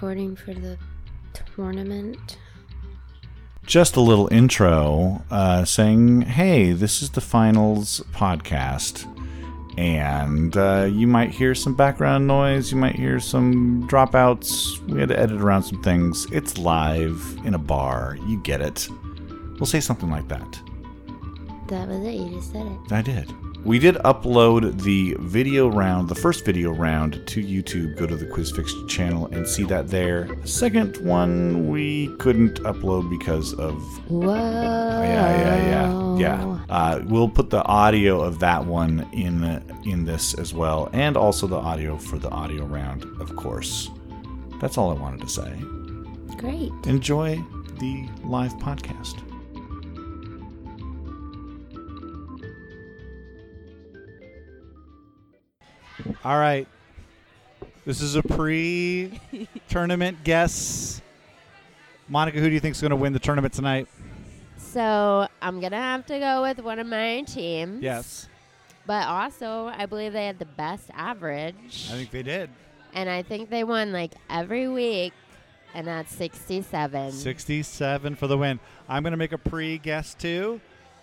recording for the tournament. Just a little intro uh, saying, hey, this is the finals podcast. And uh, you might hear some background noise, you might hear some dropouts. We had to edit around some things. It's live in a bar. You get it. We'll say something like that. That was it. You just said it. I did. We did upload the video round, the first video round, to YouTube. Go to the QuizFix channel and see that there. The second one we couldn't upload because of Whoa. yeah, yeah, yeah, yeah. Uh, we'll put the audio of that one in in this as well, and also the audio for the audio round, of course. That's all I wanted to say. Great. Enjoy the live podcast. All right. This is a pre tournament guess. Monica, who do you think is going to win the tournament tonight? So I'm gonna have to go with one of my teams. Yes. But also, I believe they had the best average, I think they did. and I think they won like every week, and that's 67. 67 for the win. I'm going to make a pre guess too.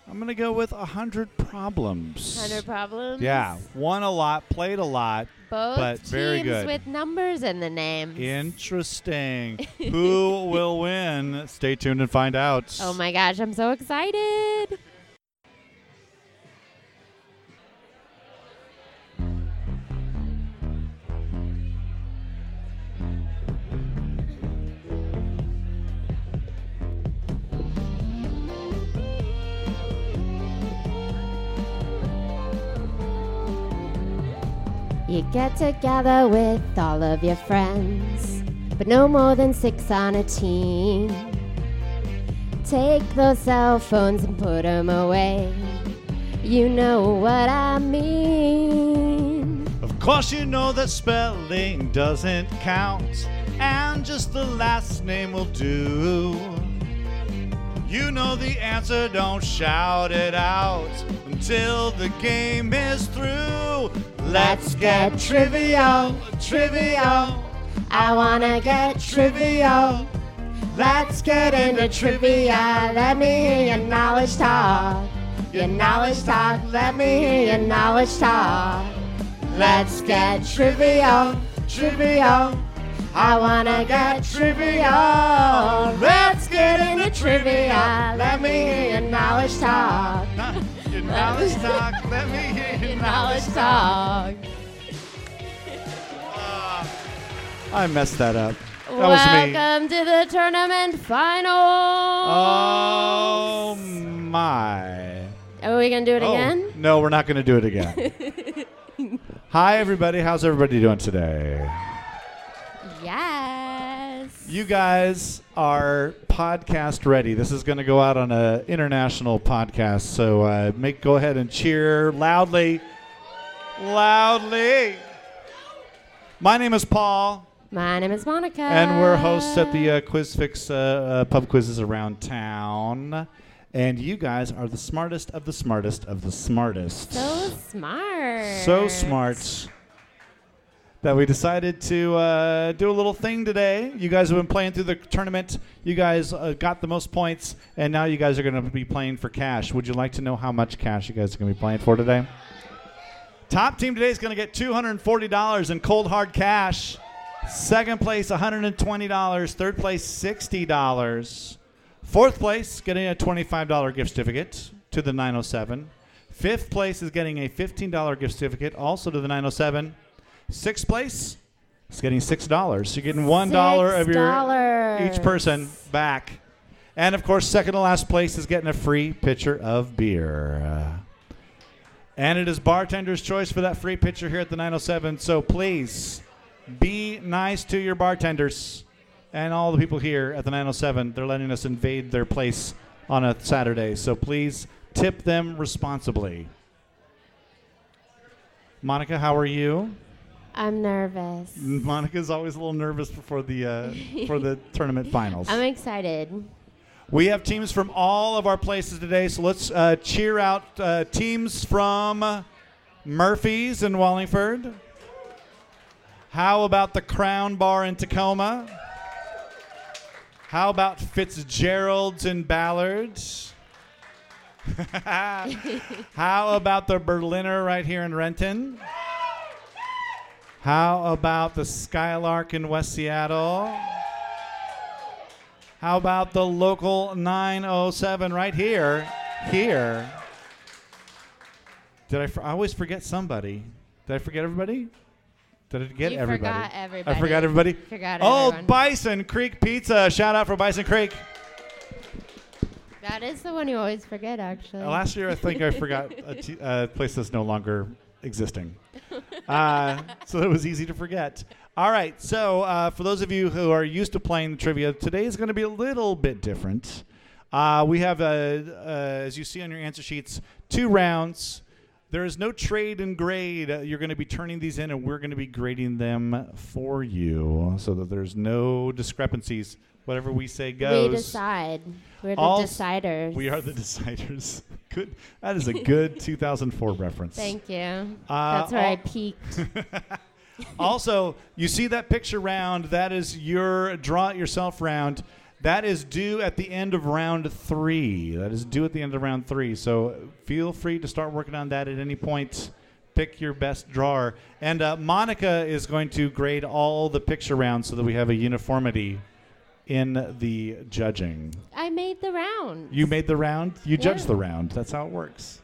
I'm going to go with 100 problems. 100 problems. Yeah. Won a lot, played a lot. Both but teams very good. with numbers in the names. Interesting. who will win? Stay tuned and find out. oh my gosh, I'm so excited. You get together with all of your friends, but no more than six on a team. Take those cell phones and put them away. You know what I mean. Of course, you know that spelling doesn't count, and just the last name will do. You know the answer, don't shout it out until the game is through. Let's get trivial, trivial. I wanna get trivial. Let's get into trivia. Let me hear your knowledge talk. Your knowledge talk. Let me hear your knowledge talk. Let's get trivial, trivial. I wanna get trivial. Let's get into trivia. Let me hear your knowledge talk. Your knowledge talk, let me hear your Knowledge talk. I messed that up. That was me. Welcome to the tournament final. Oh my. Are we gonna do it Oh, again? No, we're not going to do it again. Hi, everybody. How's everybody doing today? You guys are podcast ready. This is going to go out on an international podcast, so uh, make go ahead and cheer loudly, loudly. My name is Paul, My name is Monica. and we're hosts at the uh, QuizFix uh, uh, pub quizzes around town. And you guys are the smartest of the smartest of the smartest. so smart. so smart that we decided to uh, do a little thing today. You guys have been playing through the tournament. You guys uh, got the most points, and now you guys are going to be playing for cash. Would you like to know how much cash you guys are going to be playing for today? Top team today is going to get $240 in cold hard cash. Second place, $120. Third place, $60. Fourth place, getting a $25 gift certificate to the 907. Fifth place is getting a $15 gift certificate also to the 907. Sixth place is getting $6. You're getting $1 of your each person back. And of course, second to last place is getting a free pitcher of beer. And it is bartender's choice for that free pitcher here at the 907. So please be nice to your bartenders and all the people here at the 907. They're letting us invade their place on a Saturday. So please tip them responsibly. Monica, how are you? I'm nervous. Monica's always a little nervous before the uh, for the tournament finals. I'm excited. We have teams from all of our places today, so let's uh, cheer out uh, teams from Murphy's in Wallingford. How about the Crown Bar in Tacoma? How about Fitzgerald's in Ballard? How about the Berliner right here in Renton? How about the Skylark in West Seattle? How about the local 907 right here? Here. Did I? For- I always forget somebody. Did I forget everybody? Did I get You everybody? forgot everybody. I forgot everybody. Forgot oh, everyone. Bison Creek Pizza! Shout out for Bison Creek. That is the one you always forget, actually. Last year, I think I forgot a t- uh, place that's no longer existing. Uh, so it was easy to forget. All right. So uh, for those of you who are used to playing the trivia, today is going to be a little bit different. Uh, we have, uh, uh, as you see on your answer sheets, two rounds. There is no trade and grade. Uh, you're going to be turning these in, and we're going to be grading them for you, so that there's no discrepancies. Whatever we say goes. we decide. We're the All- deciders. We are the deciders. Good. That is a good 2004 reference. Thank you. Uh, That's where I peaked. also, you see that picture round? That is your draw it yourself round. That is due at the end of round three. That is due at the end of round three. So feel free to start working on that at any point. Pick your best drawer. And uh, Monica is going to grade all the picture rounds so that we have a uniformity in the judging. I made the round. You made the round. You judge Yeah. the round. That's how it works.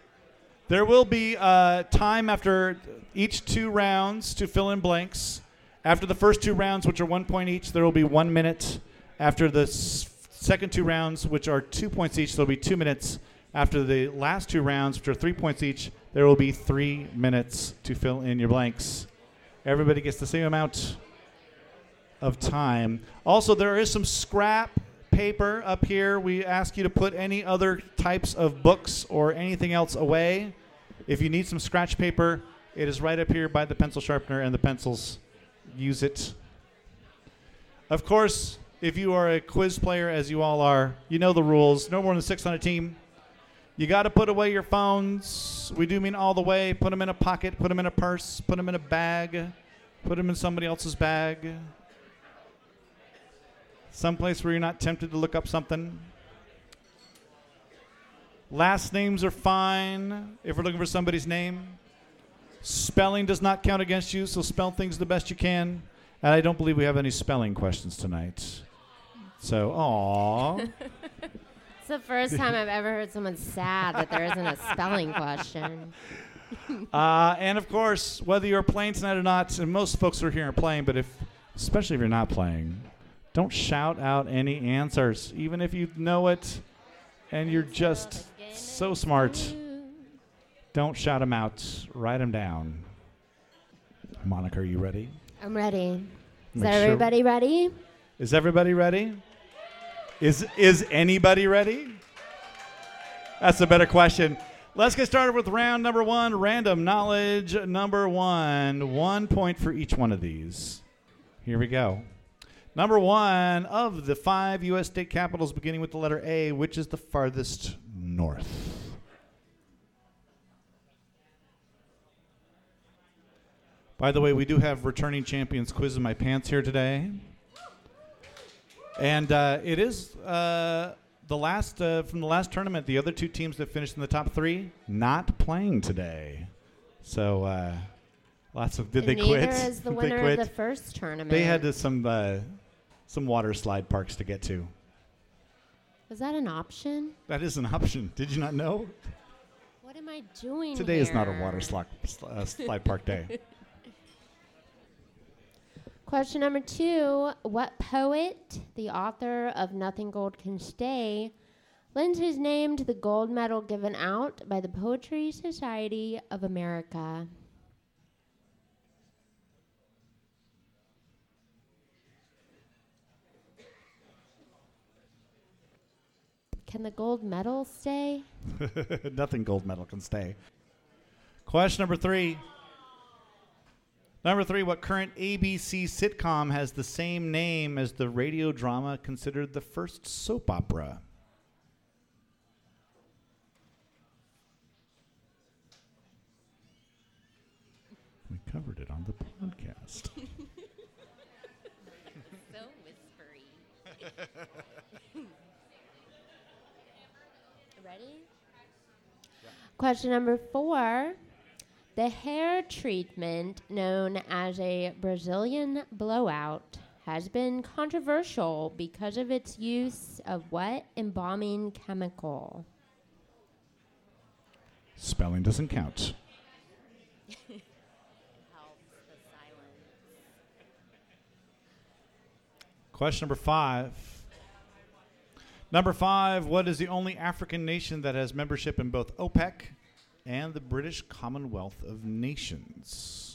There will be uh, time after each two rounds to fill in blanks. After the first two rounds, which are one point each, there will be one minute. After the s- second two rounds, which are two points each, there will be two minutes. After the last two rounds, which are three points each, there will be three minutes to fill in your blanks. Everybody gets the same amount of time. Also, there is some scrap paper up here. We ask you to put any other types of books or anything else away. If you need some scratch paper, it is right up here by the pencil sharpener and the pencils. Use it. Of course, if you are a quiz player, as you all are, you know the rules. No more than six on a team. You got to put away your phones. We do mean all the way. Put them in a pocket, put them in a purse, put them in a bag, put them in somebody else's bag. Someplace where you're not tempted to look up something. Last names are fine if we're looking for somebody's name. Spelling does not count against you, so spell things the best you can. And I don't believe we have any spelling questions tonight. So, aw. It's the first time I've ever heard someone sad that there isn't a spelling question. Uh, and of course, whether you're playing tonight or not, and most folks are here and playing, but if, especially if you're not playing, don't shout out any answers, even if you know it and you're just so smart. Don't shout them out. Write them down. Monica, are you ready? I'm ready. Is Make sure- everybody ready? Is everybody ready? Is is anybody ready? That's a better question. Let's get started with round number one, random knowledge number one. One point for each one of these. Here we go. Number one of the five U.S. state capitals beginning with the letter A, which is the farthest north? By the way, we do have returning champions quiz in my pants here today. And uh, it is uh, the last uh, from the last tournament. The other two teams that finished in the top three not playing today. So uh, lots of did they Neither quit? is the winner they of the first tournament. they had to some uh, some water slide parks to get to. Was that an option? That is an option. Did you not know? What am I doing Today is not a here? water slide, uh, slide park day. Question number two What poet, the author of Nothing Gold Can Stay, lends his name to the gold medal given out by the Poetry Society of America? Can the gold medal stay? Nothing gold medal can stay. Question number three. Number three, what current ABC sitcom has the same name as the radio drama considered the first soap opera? We covered it on the podcast. so whispery. Question number four. The hair treatment known as a Brazilian blowout has been controversial because of its use of what embalming chemical? Spelling doesn't count. Helps the silence. Question number five. Number five, what is the only African nation that has membership in both OPEC and the British Commonwealth of Nations?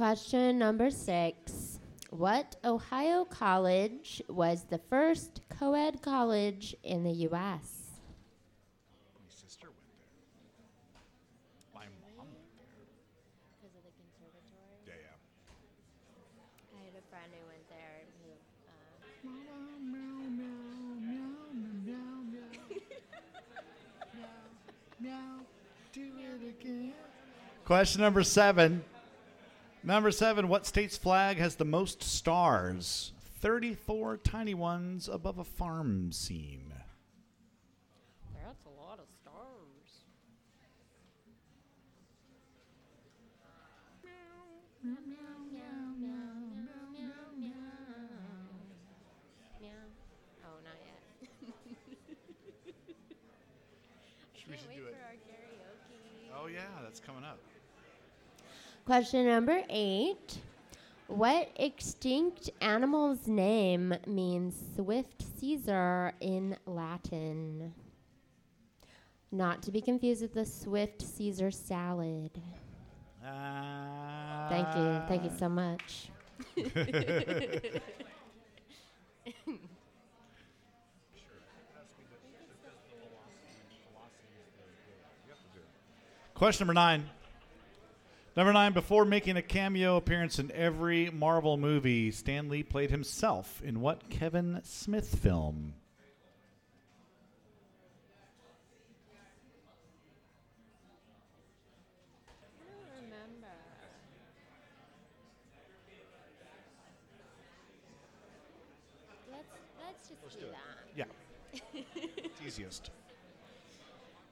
Question number six. What Ohio college was the first co ed college in the U.S.? My sister went there. My mom went there. Because of the conservatory. Yeah, yeah. I had a friend who went there who. Uh, Question number seven. Number seven, what state's flag has the most stars? 34 tiny ones above a farm scene. That's a lot of stars. Meow. Oh, not yet. We Can't should wait do it. for our karaoke. Oh, yeah, that's coming up. Question number eight. What extinct animal's name means swift Caesar in Latin? Not to be confused with the swift Caesar salad. Uh, Thank you. Thank you so much. Question number nine. Number nine, before making a cameo appearance in every Marvel movie, Stan Lee played himself in what Kevin Smith film? I don't remember. Let's let's just do, that. Yeah. easiest.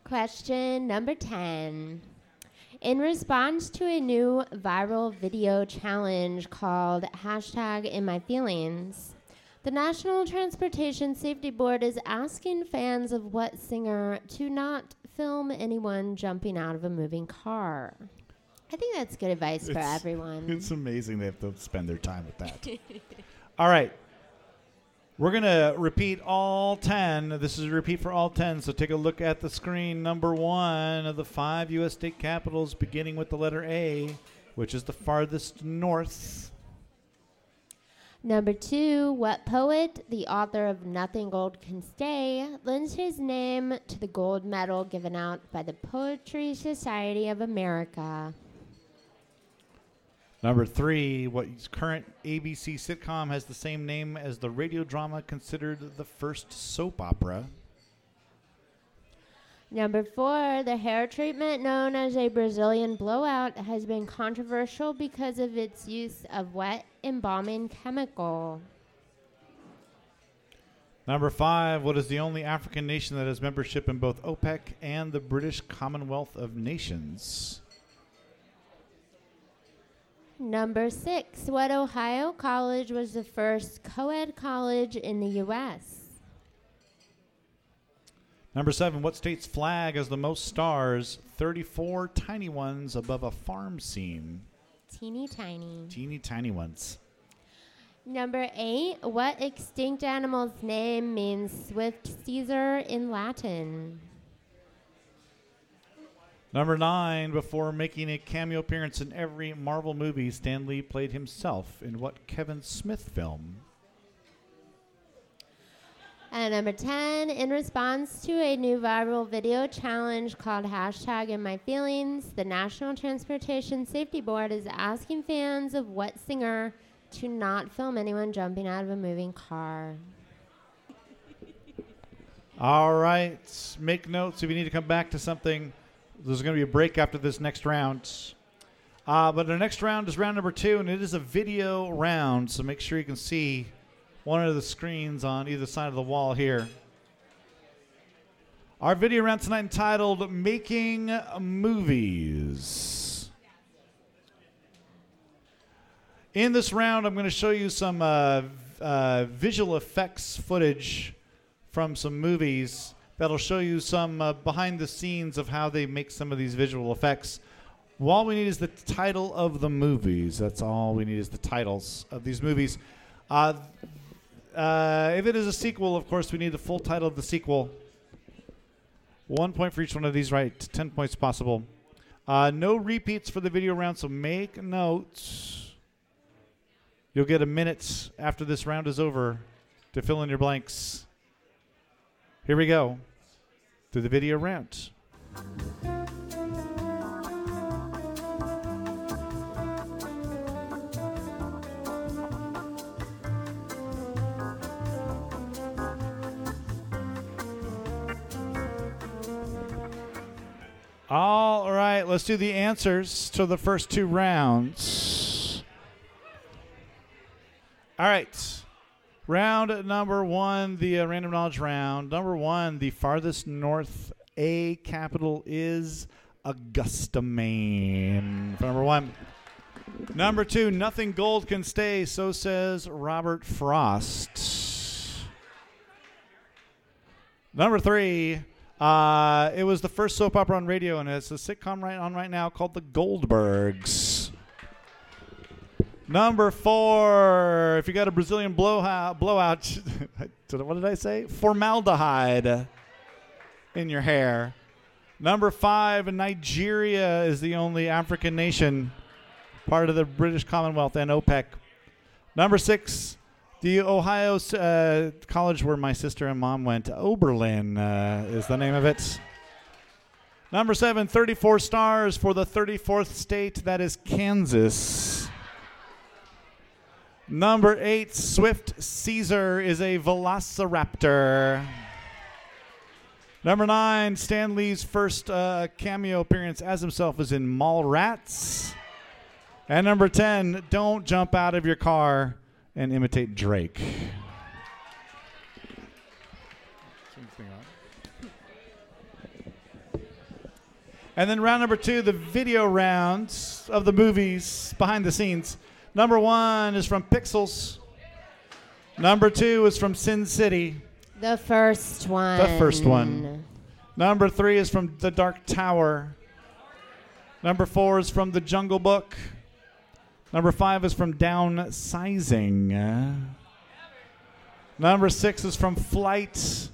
Question number 10. In response to a new viral video challenge called hashtag in my feelings, the National Transportation Safety Board is asking fans of what singer to not film anyone jumping out of a moving car. I think that's good advice for everyone. It's amazing they have to spend their time with that. all right. We're going to repeat all 10. This is a repeat for all 10. So take a look at the screen. Number one of the five U.S. state capitals, beginning with the letter A, which is the farthest north. Number two, what poet, the author of Nothing Gold Can Stay, lends his name to the gold medal given out by the Poetry Society of America? Number three, what current ABC sitcom has the same name as the radio drama considered the first soap opera? Number four, the hair treatment known as a Brazilian blowout has been controversial because of its use of wet embalming chemical. Number five, what is the only African nation that has membership in both OPEC and the British Commonwealth of Nations? Number six, what Ohio college was the first co ed college in the U.S.? Number seven, what state's flag has the most stars? 34 tiny ones above a farm scene. Teeny tiny. Teeny tiny ones. Number eight, what extinct animal's name means swift Caesar in Latin? Number nine, before making a cameo appearance in every Marvel movie, Stan Lee played himself in what Kevin Smith film? And number 10, in response to a new viral video challenge called hashtag in my feelings, the National Transportation Safety Board is asking fans of what singer to not film anyone jumping out of a moving car. All right. Make notes if you need to come back to something. There's going to be a break after this next round. Uh, but the next round is round number two, and it is a video round. So make sure you can see one of the screens on either side of the wall here. Our video round tonight entitled Making Movies. In this round, I'm going to show you some uh, uh, visual effects footage from some movies that'll show you some uh, behind the scenes of how they make some of these visual effects. All we need is the title of the movies. That's all we need is the titles of these movies. Uh, uh, if it is a sequel, of course, we need the full title of the sequel. One point for each one of these right. Ten points possible. Uh, no repeats for the video round, so make notes. You'll get a minute after this round is over to fill in your blanks. Here we go through the video round. All right, let's do the answers to the first two rounds. All right. Round number one, the uh, random knowledge round. Number one, the farthest north A capital is Augusta, Maine. Number one. Number two, nothing gold can stay, so says Robert Frost. Number three, uh, it was the first soap opera on radio, and it's a sitcom right on right now called The Goldbergs. Number four, if you got a Brazilian blowout, blowout, what did I say? Formaldehyde in your hair. Number five, Nigeria is the only African nation part of the British Commonwealth and OPEC. Number six, the Ohio uh, college where my sister and mom went, Oberlin uh, is the name of it. Number seven, 34 stars for the 34th state, that is Kansas. Number eight, Swift Caesar is a velociraptor. Number nine, Stan Lee's first uh, cameo appearance as himself is in Mallrats. And number 10, don't jump out of your car and imitate Drake. And then round number two, the video rounds of the movies behind the scenes. Number one is from Pixels. Number two is from Sin City. The first one. The first one. Number three is from The Dark Tower. Number four is from The Jungle Book. Number five is from Downsizing. Number six is from Flight.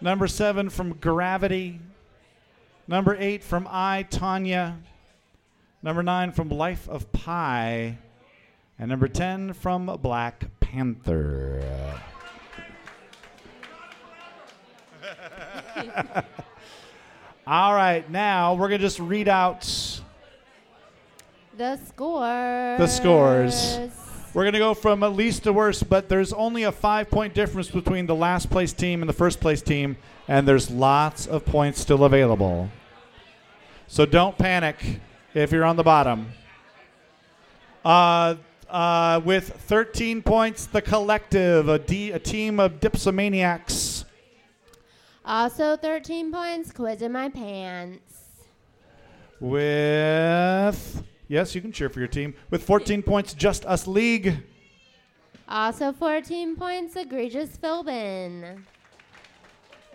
Number seven from Gravity. Number eight from I, Tanya. Number nine from Life of Pi. And number 10 from Black Panther. All right, now we're going to just read out The scores. the scores. We're going to go from at least to worst, but there's only a five point difference between the last place team and the first place team, and there's lots of points still available. So don't panic if you're on the bottom. Uh, uh, with 13 points, the collective, a, D, a team of dipsomaniacs. Also 13 points, quiz in my pants. With, yes, you can cheer for your team. With 14 points, Just Us League. Also 14 points, egregious Philbin.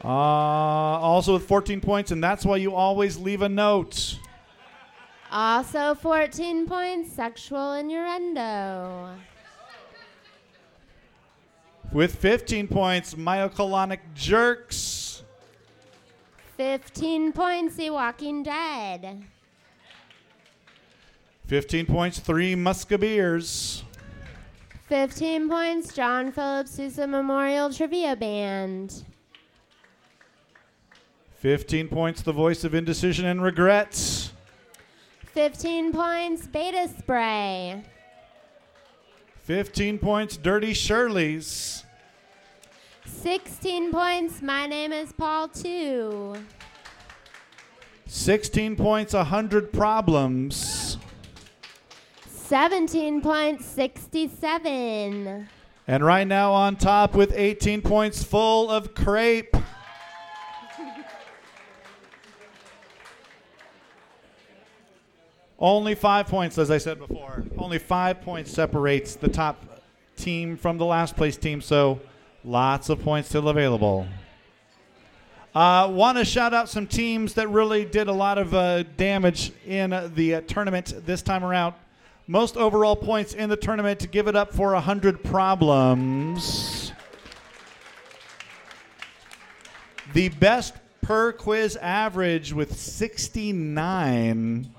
Uh, also with 14 points, and that's why you always leave a note. Also 14 points, sexual innuendo. With 15 points, myoclonic jerks. 15 points, The Walking Dead. 15 points, three musketeers. 15 points, John Philip Sousa Memorial Trivia Band. 15 points, the voice of indecision and regret. 15 points, Beta Spray. 15 points, Dirty Shirley's. 16 points. My name is Paul, too. 16 points, 100 problems. 17 points. 67. And right now on top with 18 points, full of crepe. Only five points, as I said before. Only five points separates the top team from the last place team, so lots of points still available. Uh, Want to shout out some teams that really did a lot of uh, damage in the uh, tournament this time around. Most overall points in the tournament to give it up for 100 problems. The best per quiz average with 69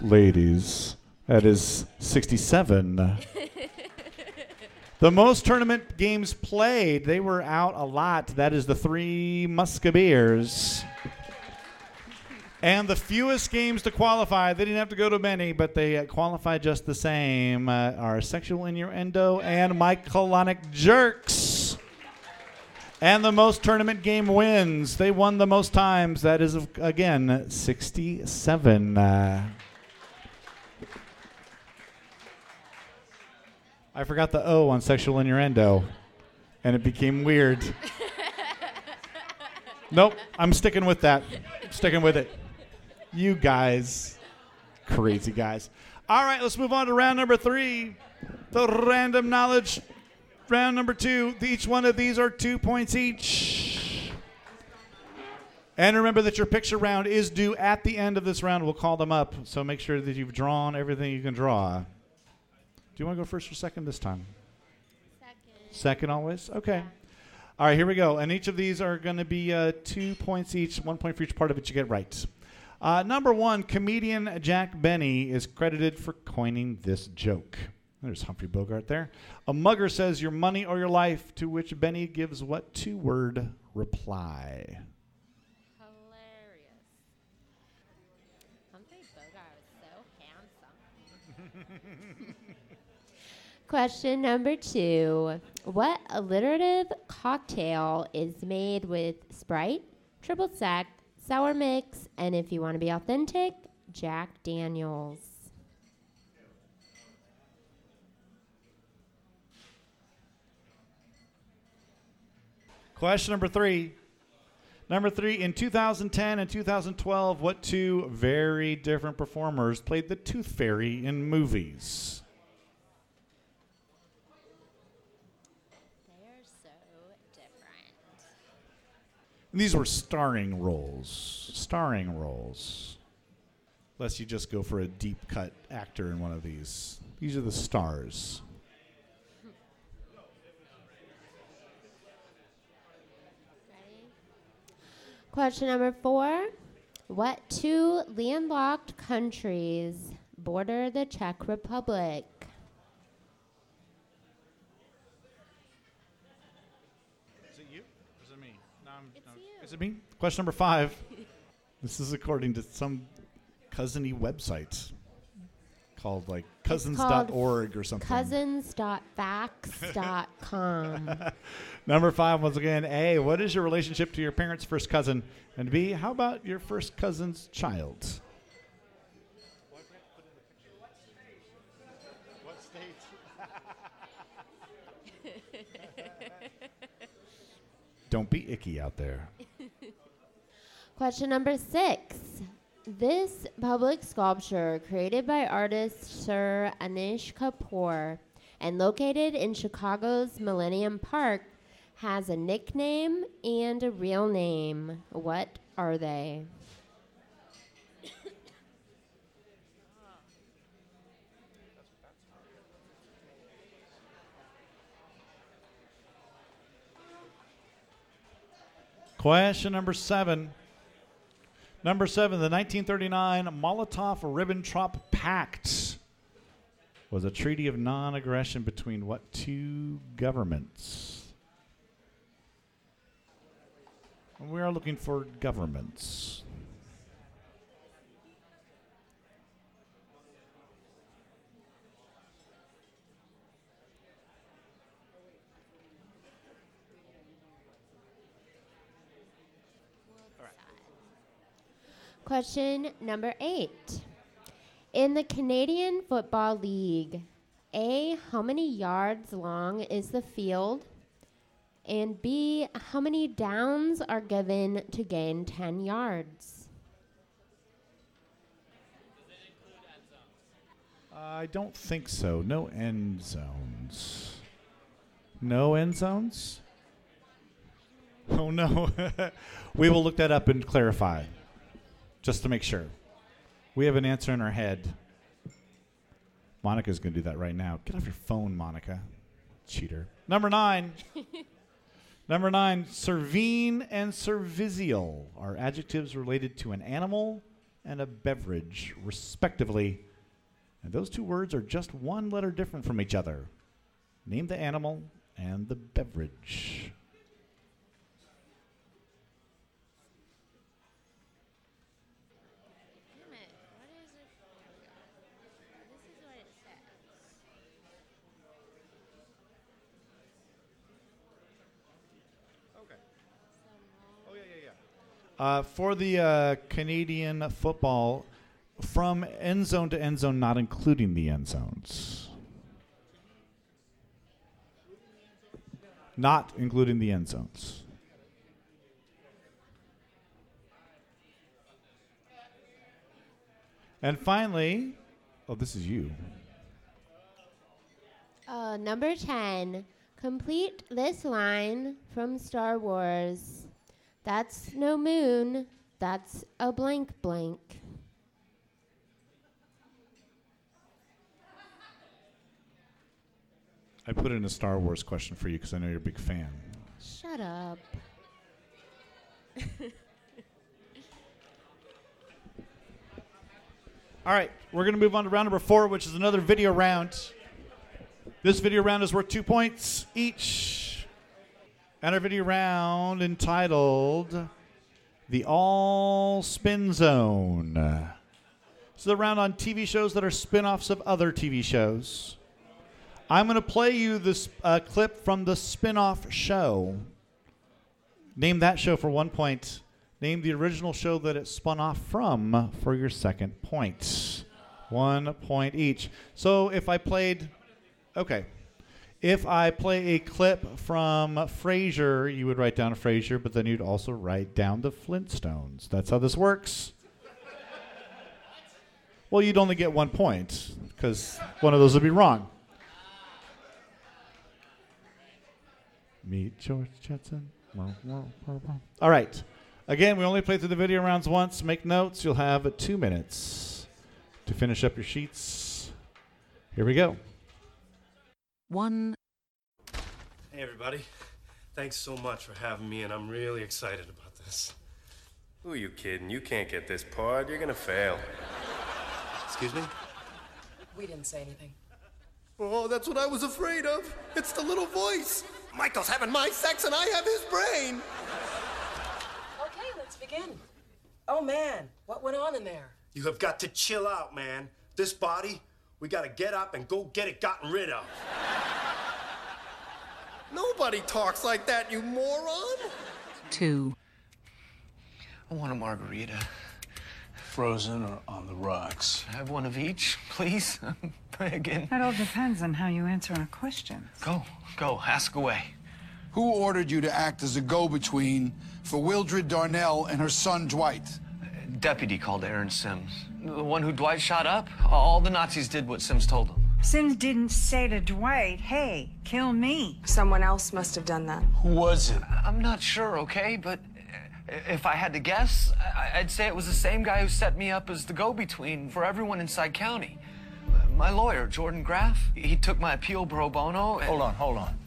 ladies. That is 67. the most tournament games played, they were out a lot. That is the three Musketeers. And the fewest games to qualify, they didn't have to go to many, but they uh, qualified just the same, uh, are Sexual Innuendo and Myoclonic Jerks. And the most tournament game wins. They won the most times. That is, again, 67. Uh, I forgot the O on sexual innuendo, and it became weird. nope, I'm sticking with that. Sticking with it. You guys, crazy guys. All right, let's move on to round number three. The random knowledge round number two. Each one of these are two points each. And remember that your picture round is due at the end of this round. We'll call them up, so make sure that you've drawn everything you can draw. Do you want to go first or second this time? Second. Second always? Okay. All right, here we go. And each of these are going to be uh, two points each, one point for each part of it you get right. Uh, number one, comedian Jack Benny is credited for coining this joke. There's Humphrey Bogart there. A mugger says, Your money or your life, to which Benny gives what two word reply? Hilarious. Humphrey Bogart is so handsome. Question number two. What alliterative cocktail is made with Sprite, triple sec, sour mix, and if you want to be authentic, Jack Daniels? Question number three. Number three, in 2010 and 2012, what two very different performers played the Tooth Fairy in movies? They're so different. And these were starring roles. Starring roles. Unless you just go for a deep cut actor in one of these. These are the stars. Question number four. What two landlocked countries border the Czech Republic? Is it you? Or is it me? No, I'm, It's you. Is it me? Question number five. this is according to some cousiny website called like cousins.org or something. Cousins.facts.com. Number five, once again, A, what is your relationship to your parents' first cousin? And B, how about your first cousin's child? What state? Don't be icky out there. Question number six. This public sculpture, created by artist Sir Anish Kapoor and located in Chicago's Millennium Park, has a nickname and a real name. What are they? Question number seven. Number seven, the 1939 Molotov Ribbentrop Pact was a treaty of non aggression between what two governments? We are looking for governments. Question number eight. In the Canadian Football League, A, how many yards long is the field? And B, how many downs are given to gain 10 yards? I don't think so. No end zones. No end zones? Oh no. we will look that up and clarify. Just to make sure. We have an answer in our head. Monica's going to do that right now. Get off your phone, Monica. Cheater. Number nine. Number nine, cervine and cervisial are adjectives related to an animal and a beverage, respectively. And those two words are just one letter different from each other. Name the animal and the beverage. Uh, for the uh, Canadian football, from end zone to end zone, not including the end zones. Not including the end zones. And finally, oh, this is you. Uh, number 10. Complete this line from Star Wars. That's no moon. That's a blank blank. I put in a Star Wars question for you because I know you're a big fan. Shut up. All right, we're going to move on to round number four, which is another video round. This video round is worth two points each. And our video round entitled The All Spin Zone. So the round on TV shows that are spin offs of other TV shows. I'm going to play you this uh, clip from the spin off show. Name that show for one point. Name the original show that it spun off from for your second point. One point each. So if I played, okay. If I play a clip from Frasier, you would write down Frasier, but then you'd also write down the Flintstones. That's how this works. Well, you'd only get one point because one of those would be wrong. Meet George Jetson. All right. Again, we only play through the video rounds once. Make notes. You'll have two minutes to finish up your sheets. Here we go. One Hey, everybody. Thanks so much for having me, and I'm really excited about this. Who are you kidding? You can't get this part. You're gonna fail. Excuse me? We didn't say anything. Oh, that's what I was afraid of. It's the little voice. Michael's having my sex and I have his brain. Okay, let's begin. Oh man, what went on in there? You have got to chill out, man. This body, we gotta get up and go get it gotten rid of. Nobody talks like that, you moron. Two. I want a margarita. Frozen or on the rocks? Have one of each, please. Again. That all depends on how you answer a question. Go, go, ask away. Who ordered you to act as a go-between for Wildred Darnell and her son Dwight? Deputy called Aaron Sims. The one who Dwight shot up? All the Nazis did what Sims told them. Sims didn't say to Dwight, hey, kill me. Someone else must have done that. Who was it? I'm not sure, okay, but eh, if I had to guess, I- I'd say it was the same guy who set me up as the go-between for everyone inside county. My lawyer, Jordan Graff, he took my appeal pro bono. And Hold on, hold on.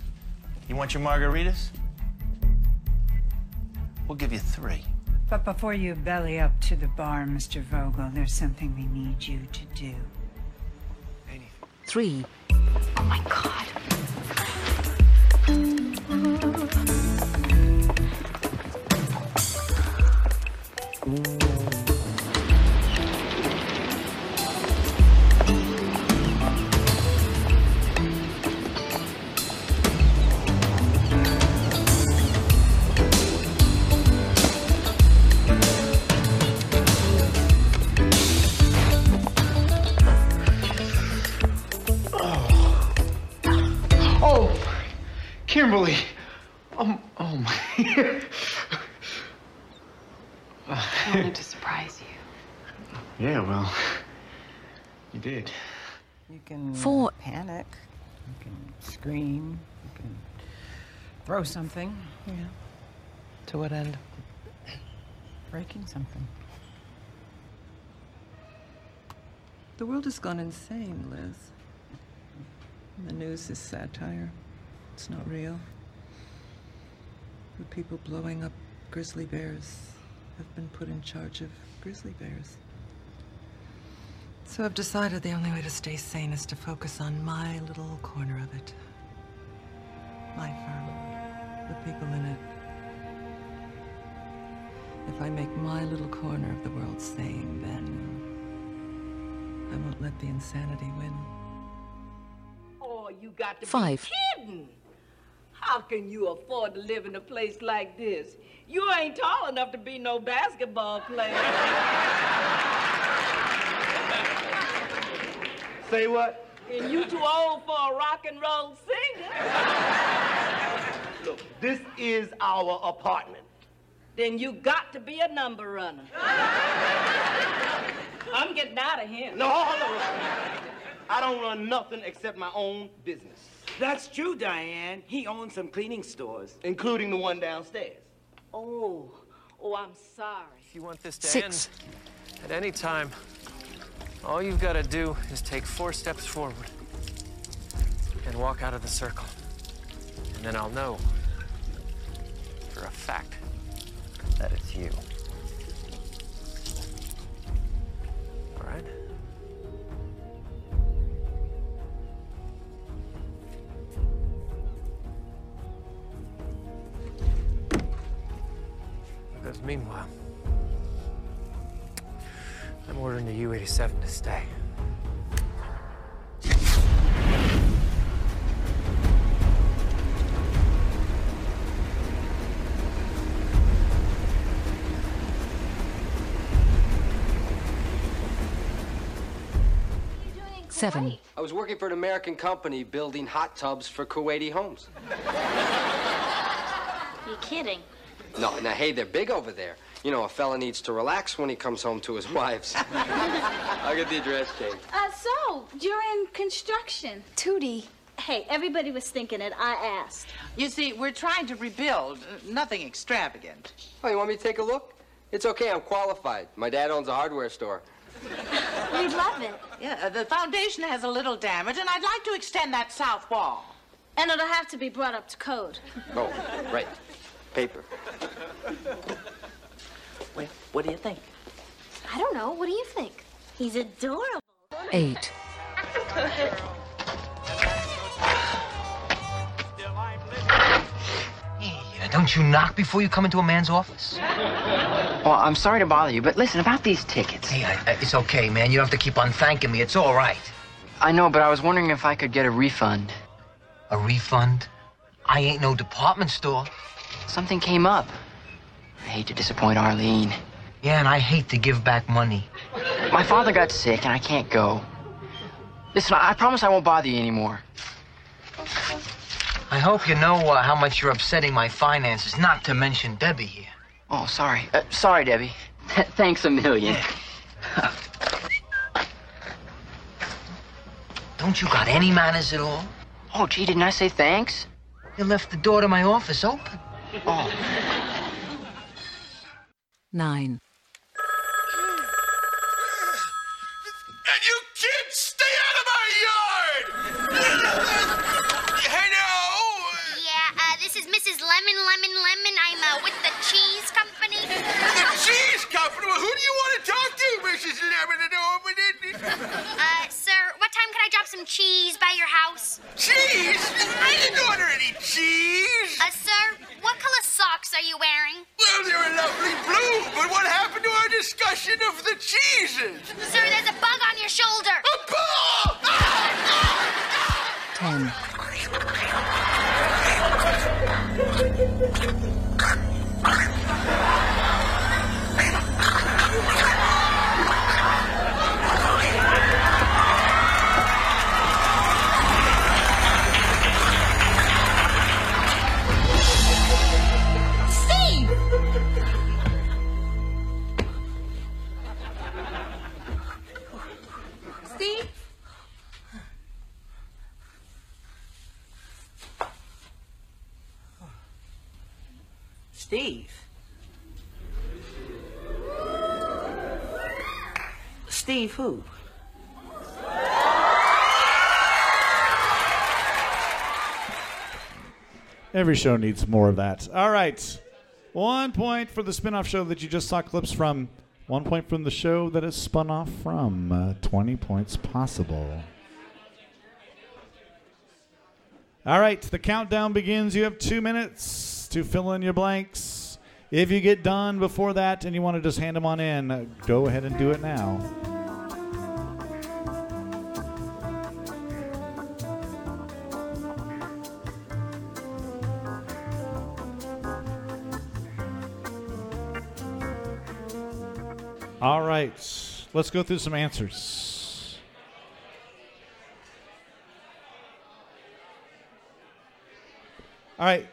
You want your margaritas? We'll give you three. But before you belly up to the bar, Mr. Vogel, there's something we need you to do three. Oh my God. Mm -hmm. Kimberly. Oh, oh my. I wanted to surprise you. yeah, well, you did. You can Four. panic. You can scream. You can throw something. Yeah. To what end? Breaking something. The world has gone insane, Liz. The news is satire. It's not real. The people blowing up grizzly bears have been put in charge of grizzly bears. So I've decided the only way to stay sane is to focus on my little corner of it. My firm. The people in it. If I make my little corner of the world sane, then I won't let the insanity win. Oh, you got to Five. be kidding. How can you afford to live in a place like this? You ain't tall enough to be no basketball player. Say what? and you too old for a rock and roll singer. Look, this is our apartment. Then you got to be a number runner. I'm getting out of here. No, hold on. I don't run nothing except my own business, That's true, Diane. He owns some cleaning stores. including the one downstairs. Oh, oh, I'm sorry. If you want this to Six. end at any time, all you've got to do is take four steps forward and walk out of the circle. And then I'll know for a fact that it's you. Meanwhile, I'm ordering the U-87 to stay. Seven. I was working for an American company building hot tubs for Kuwaiti homes. You're kidding? No, now, hey, they're big over there. You know, a fella needs to relax when he comes home to his wives. I'll get the address changed. Uh, so, you're in construction. Tootie. Hey, everybody was thinking it. I asked. You see, we're trying to rebuild, uh, nothing extravagant. Oh, you want me to take a look? It's okay, I'm qualified. My dad owns a hardware store. We'd love it. Yeah, the foundation has a little damage, and I'd like to extend that south wall. And it'll have to be brought up to code. Oh, right. Paper. Well, what do you think? I don't know. What do you think? He's adorable. Eight. Don't you knock before you come into a man's office? Well, I'm sorry to bother you, but listen, about these tickets. Hey, I, I- it's okay, man. You don't have to keep on thanking me. It's all right. I know, but I was wondering if I could get a refund. A refund? I ain't no department store. Something came up. I hate to disappoint Arlene. Yeah, and I hate to give back money. My father got sick, and I can't go. Listen, I promise I won't bother you anymore. I hope you know uh, how much you're upsetting my finances, not to mention Debbie here. Oh, sorry. Uh, sorry, Debbie. Thanks a million. Don't you got any manners at all? Oh, gee, didn't I say thanks? You left the door to my office open. Oh. Nine. And you kids, stay out of my yard! Hello? Yeah, uh, this is Mrs. Lemon, Lemon, Lemon. I'm uh, with the cheese company. The cheese company? Well, who do you want to talk to, Mrs. Lemon? Uh, sir, what time can I drop some cheese by your house? Cheese? I didn't order any cheese. Uh, sir, what color socks are you wearing? Well, they're a lovely blue, but what happened to our discussion of the cheeses? Sir, there's a bug on your shoulder. A ball! Ten. Who? Every show needs more of that. All right. One point for the spin off show that you just saw clips from. One point from the show that is spun off from. Uh, 20 points possible. All right. The countdown begins. You have two minutes to fill in your blanks. If you get done before that and you want to just hand them on in, go ahead and do it now. All right, let's go through some answers. All right,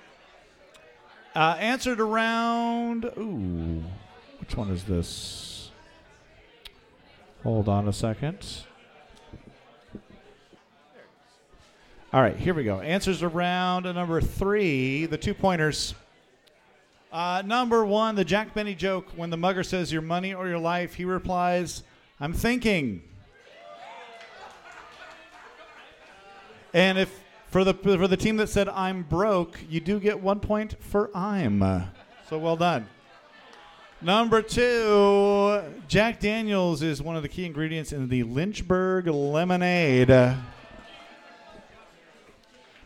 uh, answered around. Ooh, which one is this? Hold on a second. All right, here we go. Answers around number three, the two pointers. Uh, number one, the Jack Benny joke. When the mugger says your money or your life, he replies, I'm thinking. And if for the for the team that said I'm broke, you do get one point for I'm. So well done. Number two, Jack Daniels is one of the key ingredients in the Lynchburg lemonade.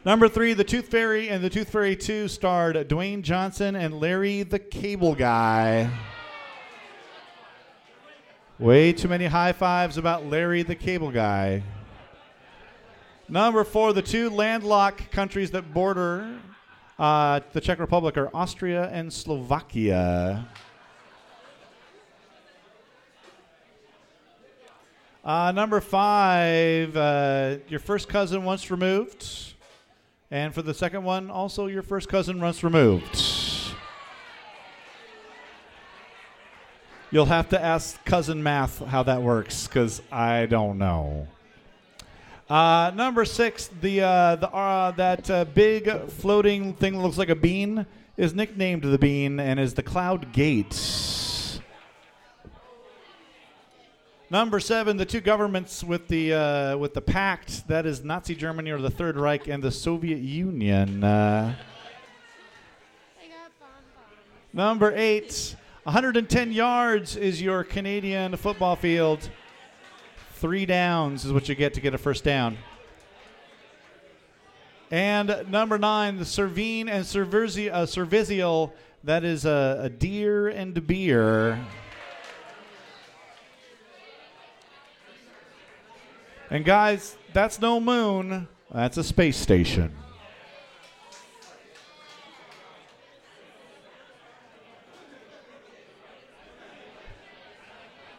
Number three, The Tooth Fairy and The Tooth Fairy 2 starred Dwayne Johnson and Larry the Cable Guy. Way too many high fives about Larry the Cable Guy. Number four, the two landlocked countries that border uh, the Czech Republic are Austria and Slovakia. Uh, number five, uh, your first cousin once removed. And for the second one, also your first cousin once removed. You'll have to ask cousin math how that works because I don't know. Uh, number six, the uh, the uh, that uh, big floating thing that looks like a bean is nicknamed the bean and is the Cloud Gate. Number seven, the two governments with the uh, with the pact that is Nazi Germany or the Third Reich and the Soviet Union. Uh, number eight, 110 yards is your Canadian football field. Three downs is what you get to get a first down. And number nine, the Cervine and Cerversi- uh, that is a, a deer and beer. And guys, that's no moon. That's a space station.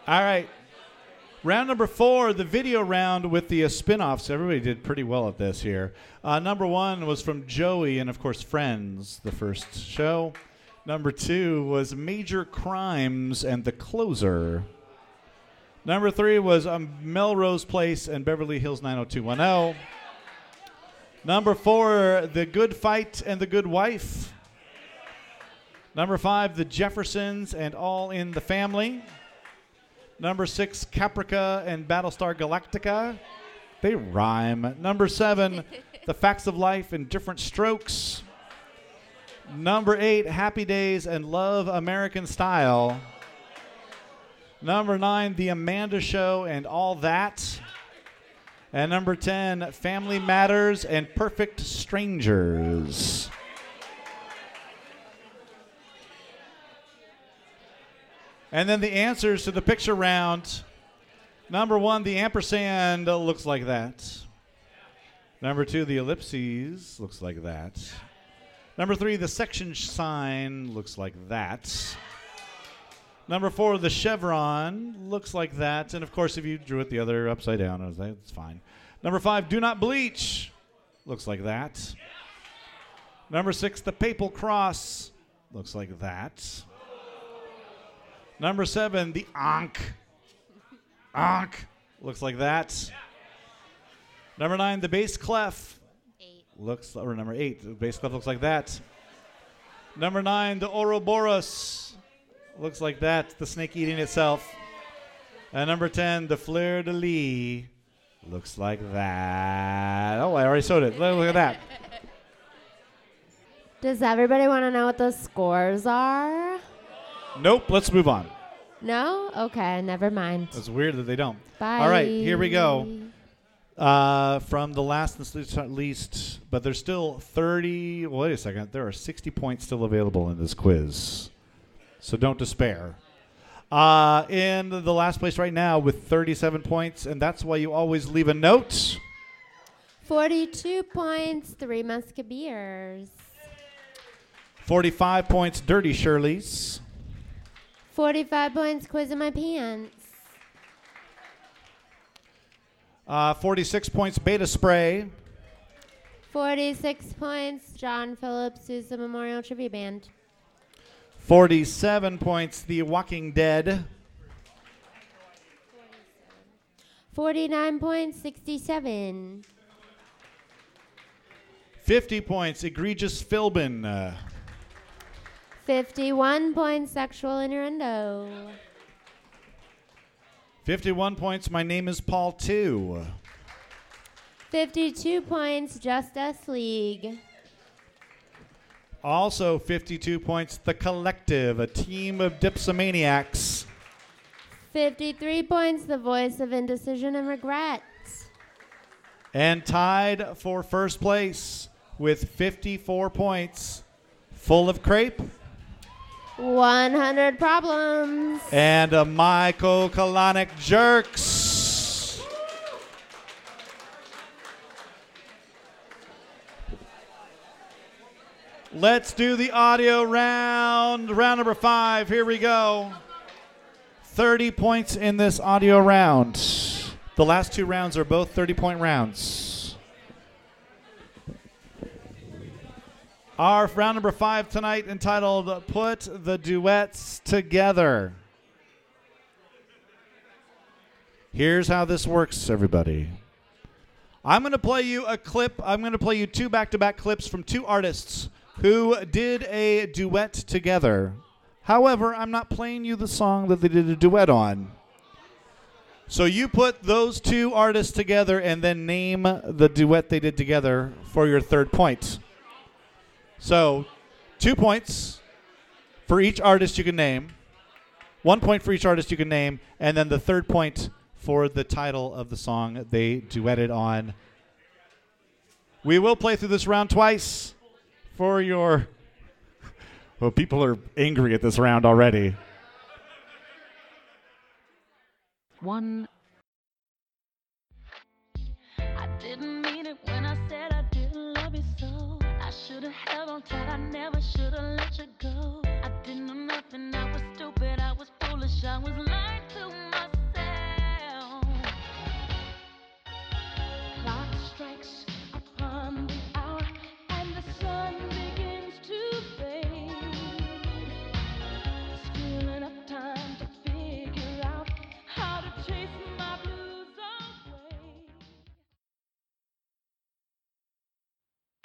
All right. Round number four, the video round with the uh, spin offs. Everybody did pretty well at this here. Uh, number one was from Joey and, of course, Friends, the first show. Number two was Major Crimes and The Closer. Number three was um, Melrose Place and Beverly Hills 90210. Number four, The Good Fight and The Good Wife. Number five, The Jeffersons and All in the Family. Number six, Caprica and Battlestar Galactica. They rhyme. Number seven, The Facts of Life and Diff'rent Strokes. Number eight, Happy Days and Love American Style. Number nine, The Amanda Show and All That. And number 10, Family Matters and Perfect Strangers. And then the answers to the picture round. Number one, the ampersand looks like that. Number two, the ellipses looks like that. Number three, the section sign looks like that. Number four, the chevron looks like that. And of course, if you drew it the other upside down, it's fine. Number five, do not bleach looks like that. Number six, the papal cross looks like that. Number seven, the Ankh. Ankh looks like that. Number nine, the bass clef. Looks or number eight, the bass clef looks like that. Number nine, the Ouroboros. Looks like that, the snake eating itself. And number 10, the Fleur de Lis. Looks like that. Oh, I already showed it. Look, at that. Does everybody want to know what the scores are? Nope, let's move on. No? Okay, never mind. It's weird that they don't. Bye. All right, here we go. Uh, from the last and not least, but there's still 30. Wait a second. There are 60 points still available in this quiz. So don't despair. Uh, in the last place right now with 37 points, and that's why you always leave a note. 42 points, Three Musketeers. 45 points, Dirty Shirley's. 45 points, Quiz in My Pants. Uh, 46 points, Beta Spray. 46 points, John Phillips, who's the Memorial Tribute Band. 47 points, The Walking Dead. 49 points, 67. 50 points, Egregious Philbin. Uh, 51 points, Sexual Innuendo. 51 points, My Name is Paul 2. 52 points, Justice League. Also 52 points, The Collective, a team of dipsomaniacs. 53 points, The Voice of Indecision and Regret. And tied for first place with 54 points, Full of Crepe. 100 Problems. And a Michael Kalanick Jerks. Let's do the audio round. Round number five. Here we go. 30 points in this audio round. The last two rounds are both 30 point rounds. Our round number five tonight entitled Put the Duets Together. Here's how this works, everybody. I'm going to play you a clip. I'm going to play you two back to back clips from two artists who did a duet together. However, I'm not playing you the song that they did a duet on. So you put those two artists together and then name the duet they did together for your third point. So, two points for each artist you can name, one point for each artist you can name, and then the third point for the title of the song they duetted on. We will play through this round twice for your. Well, people are angry at this round already. One. I didn't mean it when I said I didn't love you so. I should have held on tight, I never should have let you go. I didn't know nothing, I was stupid, I was foolish, I was lying to myself.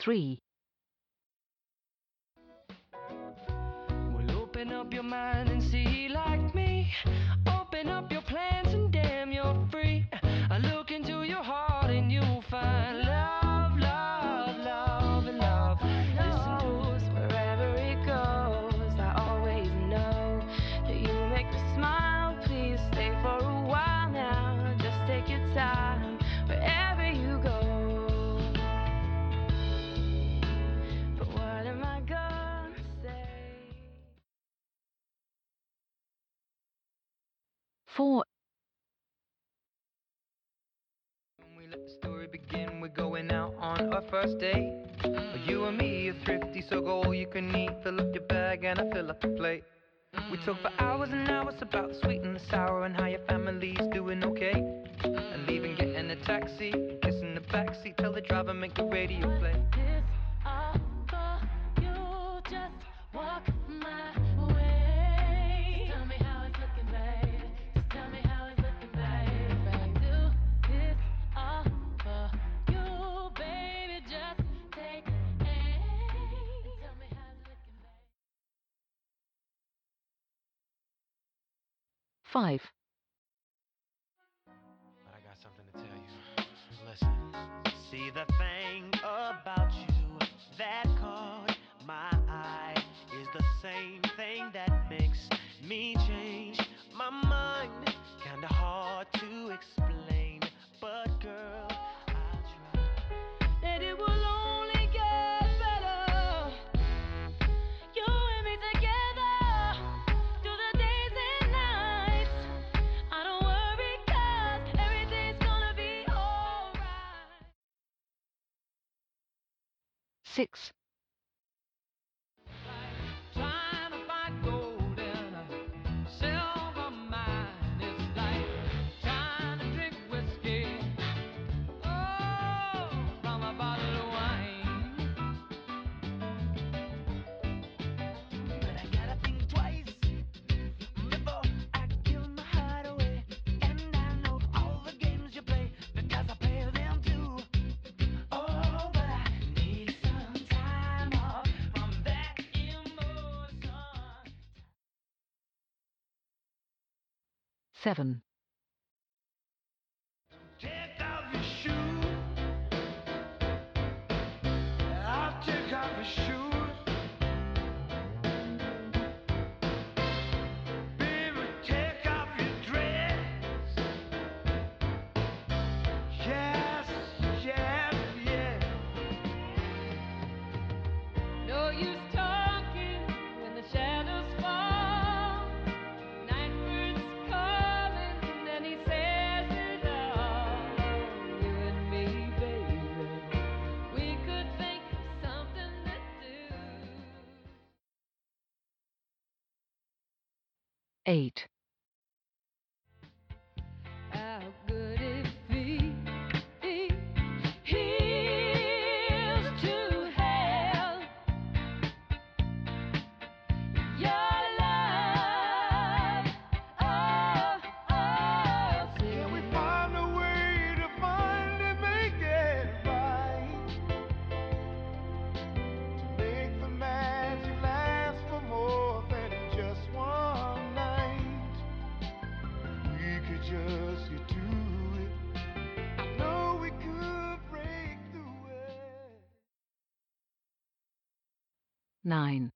3. Open up your mind and see life. first date. You and me are thrifty, so go all you can eat. Fill up your bag and I fill up the plate. We talk for hours and hours about the sweet and the sour and how your family's doing okay. And even getting a taxi, kissing the backseat, tell the driver make the radio play. 5. But I got something to tell you. Listen. See the thing about you that caught my eye is the same thing that makes me change my mind. Kinda hard to explain, but girl. 6. 7. 8. 9.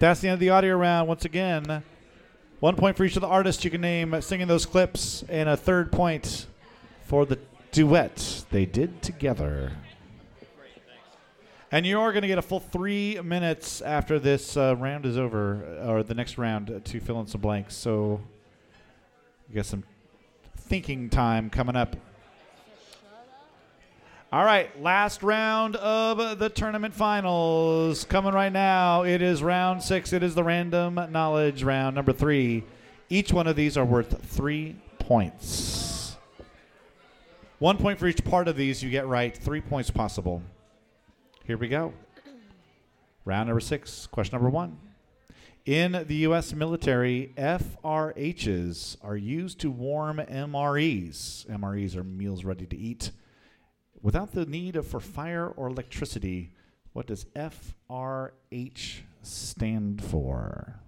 That's the end of the audio round. Once again, one point for each of the artists you can name singing those clips, and a third point for the duet they did together. And you are going to get a full three minutes after this uh, round is over, or the next round, to fill in some blanks. So you got some thinking time coming up. All right, last round of the tournament finals coming right now. It is round six. It is the random knowledge round number three. Each one of these are worth three points. One point for each part of these you get right. Three points possible. Here we go. Round number six. Question number one. In the U.S. military, FRHs are used to warm MREs. MREs are meals ready to eat. Without the need for fire or electricity, what does FRH stand for?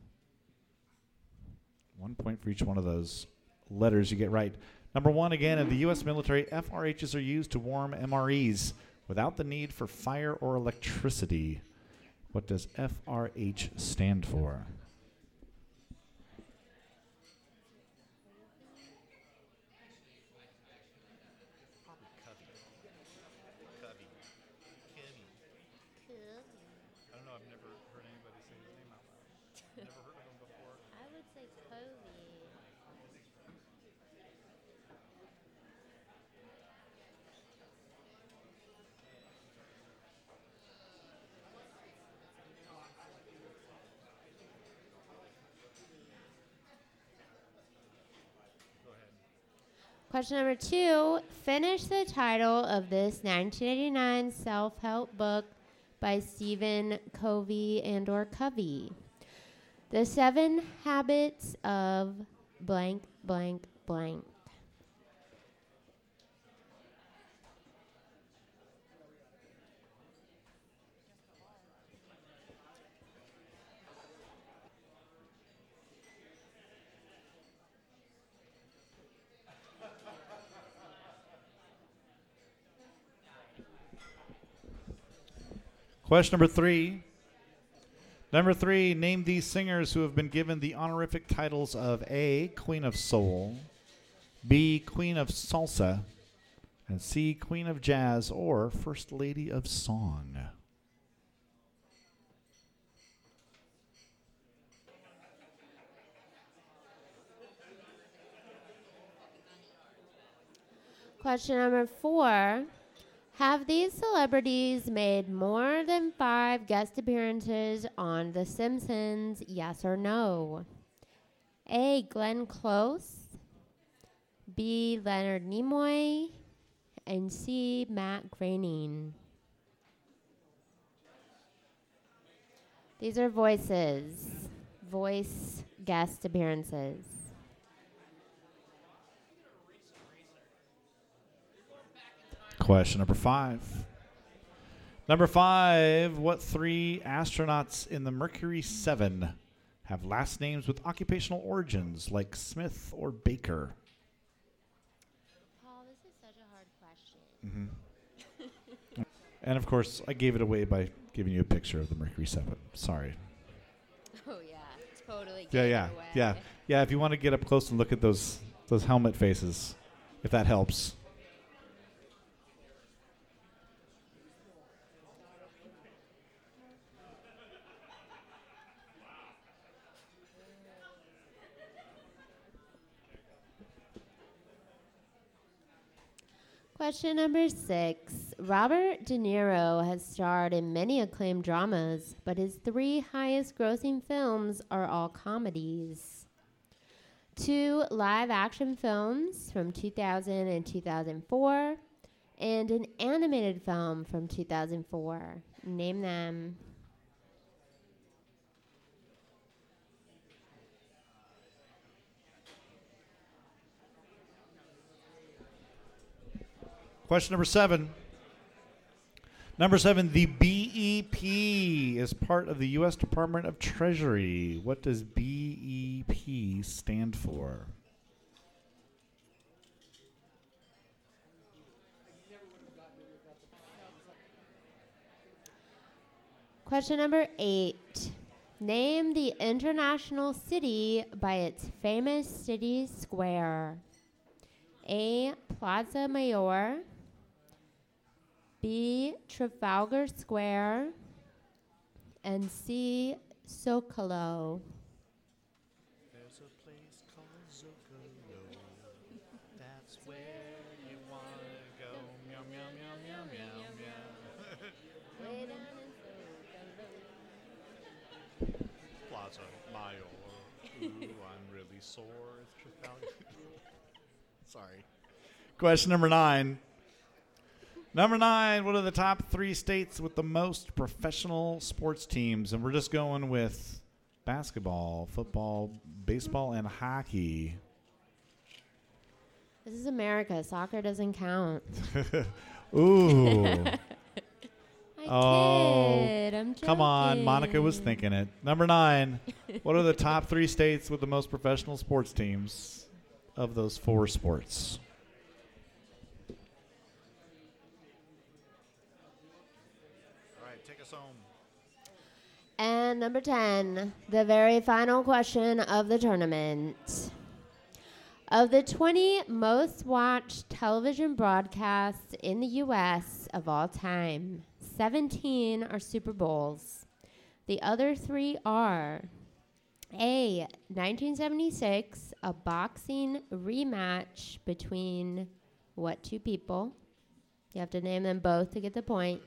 One point for each one of those letters you get right. Number one, again, in the U.S. military, FRHs are used to warm MREs without the need for fire or electricity. What does FRH stand for? I don't know. I've never heard anybody say his name out loud. never heard of him before. I would say Kobe. Question number two Finish the title of this 1989 self help book by Stephen Covey and or Covey. The Seven Habits of blank, blank, blank. Question number three. Number three, name these singers who have been given the honorific titles of A, Queen of Soul, B, Queen of Salsa, and C, Queen of Jazz or First Lady of Song. Question number four. Have these celebrities made more than five guest appearances on The Simpsons? Yes or no? A. Glenn Close. B. Leonard Nimoy. And C. Matt Groening. These are voices, voice guest appearances. Question number five. Number five, what three astronauts in the Mercury 7 have last names with occupational origins like Smith or Baker? Paul, this is such a hard question. Mhm. And of course, I gave it away by giving you a picture of the Mercury 7. Sorry. Oh yeah, totally. Yeah, yeah, yeah, yeah. If you want to get up close and look at those those helmet faces, if that helps. Question number six. Robert De Niro has starred in many acclaimed dramas, but his three highest grossing films are all comedies. Two live action films from 2000 and 2004, and an animated film from 2004. Name them. Question number seven. Number seven, the BEP is part of the U.S. Department of Treasury. What does BEP stand for? Question number eight. Name the international city by its famous city square. A. Plaza Mayor. B. Trafalgar Square. And C. Zocalo. There's a place called Zocalo. That's where you want to go. Way down in SoCo. Plaza Mayor. Ooh, I'm really sore. It's Trafalgar. Sorry. Question number nine. Number nine, what are the top three states with the most professional sports teams? And we're just going with basketball, football, baseball, and hockey. This is America. Soccer doesn't count. Ooh. I oh, kid. I'm kidding. come on. Monica was thinking it. Number nine. what are the top three states with the most professional sports teams of those four sports? All right, take us home. And number 10, the very final question of the tournament. Of the 20 most watched television broadcasts in the U.S. of all time, 17 are Super Bowls. The other three are A. 1976, a boxing rematch between what two people? You have to name them both to get the point.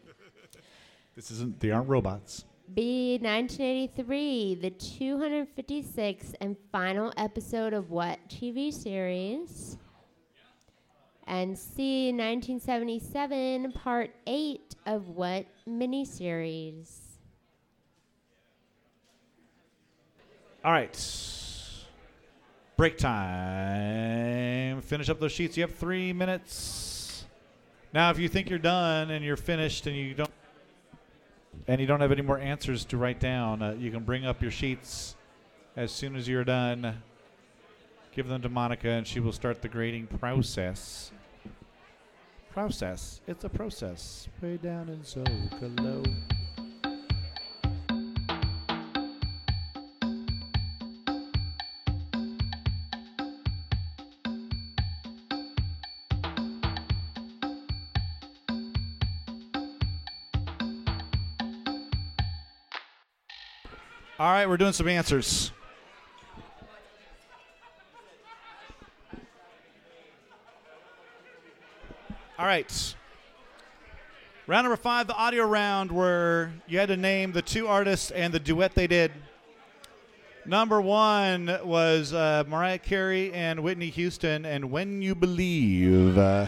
This isn't, they aren't robots. B. 1983, the 256th and final episode of what TV series? And C. 1977, part 8 of what miniseries? All right. Break time. Finish up those sheets. You have three minutes. Now, if you think you're done and you're finished and you don't and you don't have any more answers to write down, uh, you can bring up your sheets as soon as you're done. Give them to Monica, and she will start the grading process. Process. It's a process. Way down in Zocalo. All right, we're doing some answers. All right. Round number five, the audio round, where you had to name the two artists and the duet they did. Number one was uh, Mariah Carey and Whitney Houston, and When You Believe. Uh,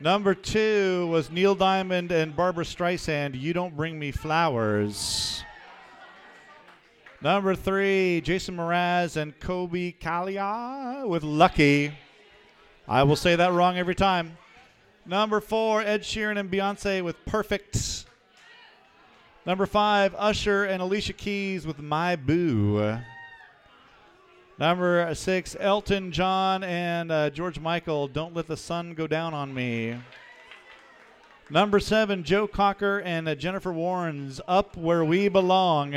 number two was Neil Diamond and Barbra Streisand, You Don't Bring Me Flowers. Number three, Jason Mraz and Kobe Kalia with Lucky. I will say that wrong every time. Number four, Ed Sheeran and Beyonce with Perfect. Number five, Usher and Alicia Keys with My Boo. Number six, Elton John and uh, George Michael, Don't Let the Sun Go Down on Me. Number seven, Joe Cocker and uh, Jennifer Warnes Up Where We Belong.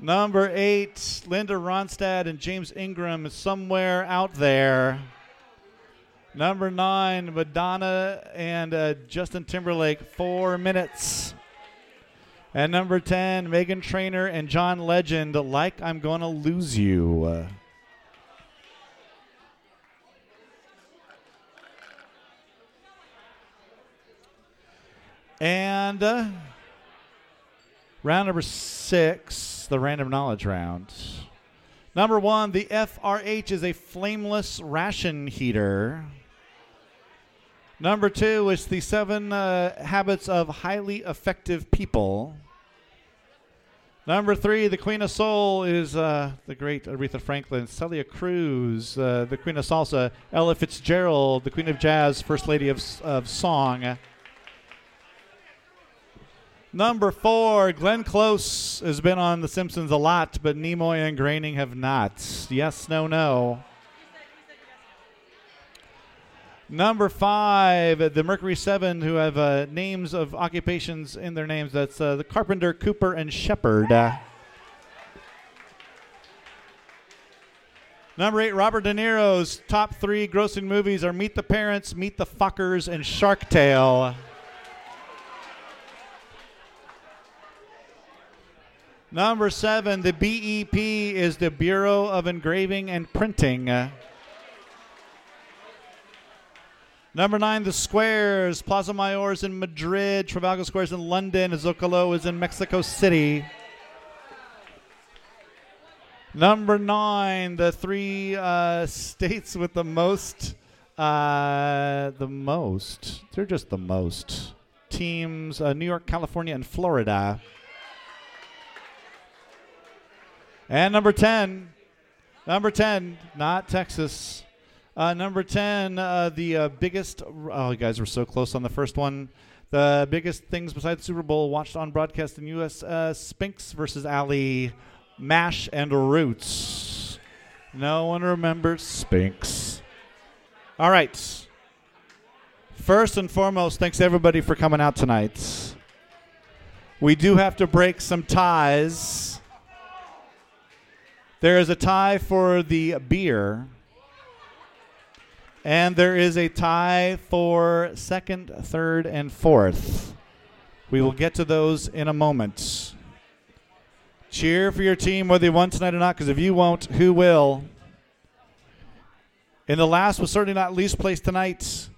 Number eight, Linda Ronstadt and James Ingram, Somewhere Out There. Number nine, Madonna and uh, Justin Timberlake, Four Minutes. And number 10, Meghan Trainor and John Legend, Like I'm Gonna Lose You. And uh, round number six, the random knowledge round. Number one, the FRH is a flameless ration heater. Number two is the seven uh, habits of highly effective people. Number three, the Queen of Soul is uh, the great Aretha Franklin, Celia Cruz, uh, the Queen of Salsa, Ella Fitzgerald, the Queen of Jazz, First Lady of, of Song. Number four, Glenn Close has been on The Simpsons a lot, but Nimoy and Groening have not. Yes, no, no. Number five, the Mercury Seven, who have uh, names of occupations in their names. That's uh, the Carpenter, Cooper, and Shepard. Uh, number eight, Robert De Niro's top three grossing movies are Meet the Parents, Meet the Fuckers, and Shark Tale. Number seven, the BEP is the Bureau of Engraving and Printing. Uh, Number nine, the Squares. Plaza Mayor is in Madrid. Trafalgar Square is in London. Zocalo is in Mexico City. Number nine, the three uh, states with the most, uh, the most. They're just the most teams: uh, New York, California, and Florida. And number ten, number ten, not Texas. Uh, number 10, uh, the uh, biggest. Oh, you guys were so close on the first one. The biggest things besides Super Bowl watched on broadcast in U.S. Uh, Spinks versus Ali, MASH, and Roots. No one remembers Spinks. All right. First and foremost, thanks everybody for coming out tonight. We do have to break some ties. There is a tie for the beer. And there is a tie for second, third, and fourth. We will get to those in a moment. Cheer for your team whether you won tonight or not, because if you won't, who will? In the last but certainly not least place tonight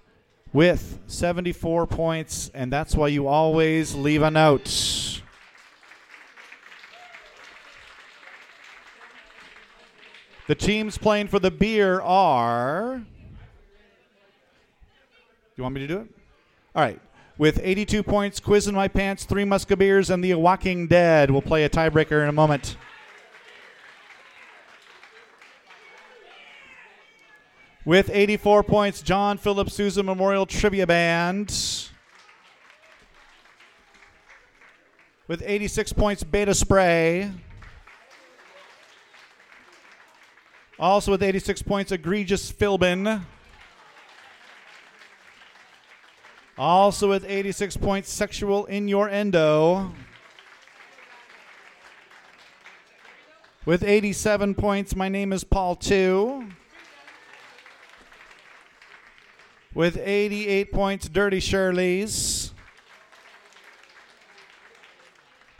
with 74 points, and that's why you always leave a note. The teams playing for the beer are. You want me to do it? All right. With 82 points, Quiz in My Pants, Three Musketeers, and The Walking Dead. We'll play a tiebreaker in a moment. With 84 points, John Philip Sousa Memorial Trivia Band. With 86 points, Beta Spray. Also with 86 points, Egregious Philbin. Also with 86 points, Sexual Innuendo. With 87 points, My Name is Paul 2. With 88 points, Dirty Shirley's.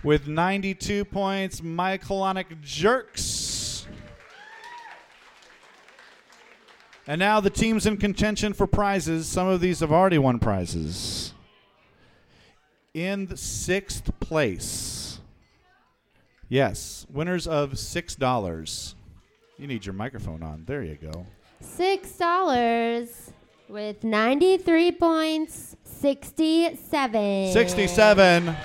With 92 points, Myoclonic Jerks. And now the teams in contention for prizes. Some of these have already won prizes. In sixth place. Yes, winners of $6. You need your microphone on. There you go. Six dollars with ninety-three points, sixty-seven. 67.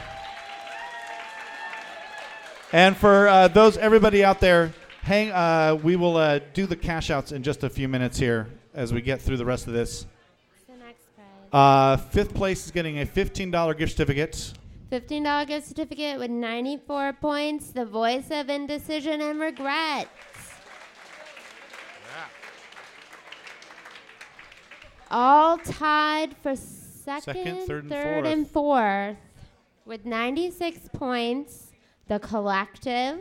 And for uh, those, everybody out there, hang. Uh, we will uh, do the cash outs in just a few minutes here as we get through the rest of this. Uh, fifth place is getting a $15 gift certificate. Fifteen dollar gift certificate with ninety-four points. The voice of indecision and regret. All tied for second, third, and and fourth with 96 points. The Collective,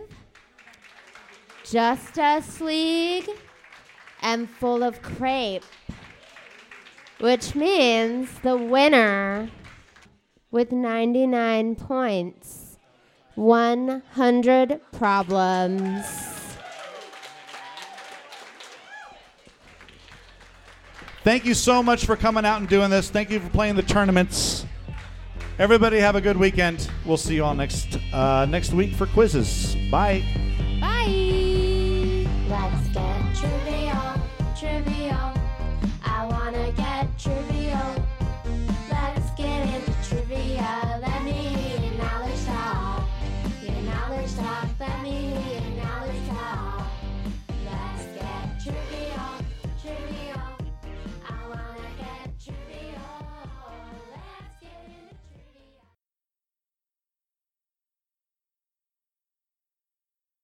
Justice League, and Full of Crepe, which means the winner with 99 points, 100 problems. Thank you so much for coming out and doing this. Thank you for playing the tournaments. Everybody have a good weekend. We'll see you all next uh, next week for quizzes. Bye. Let's get trivial, trivial. I wanna get trivial.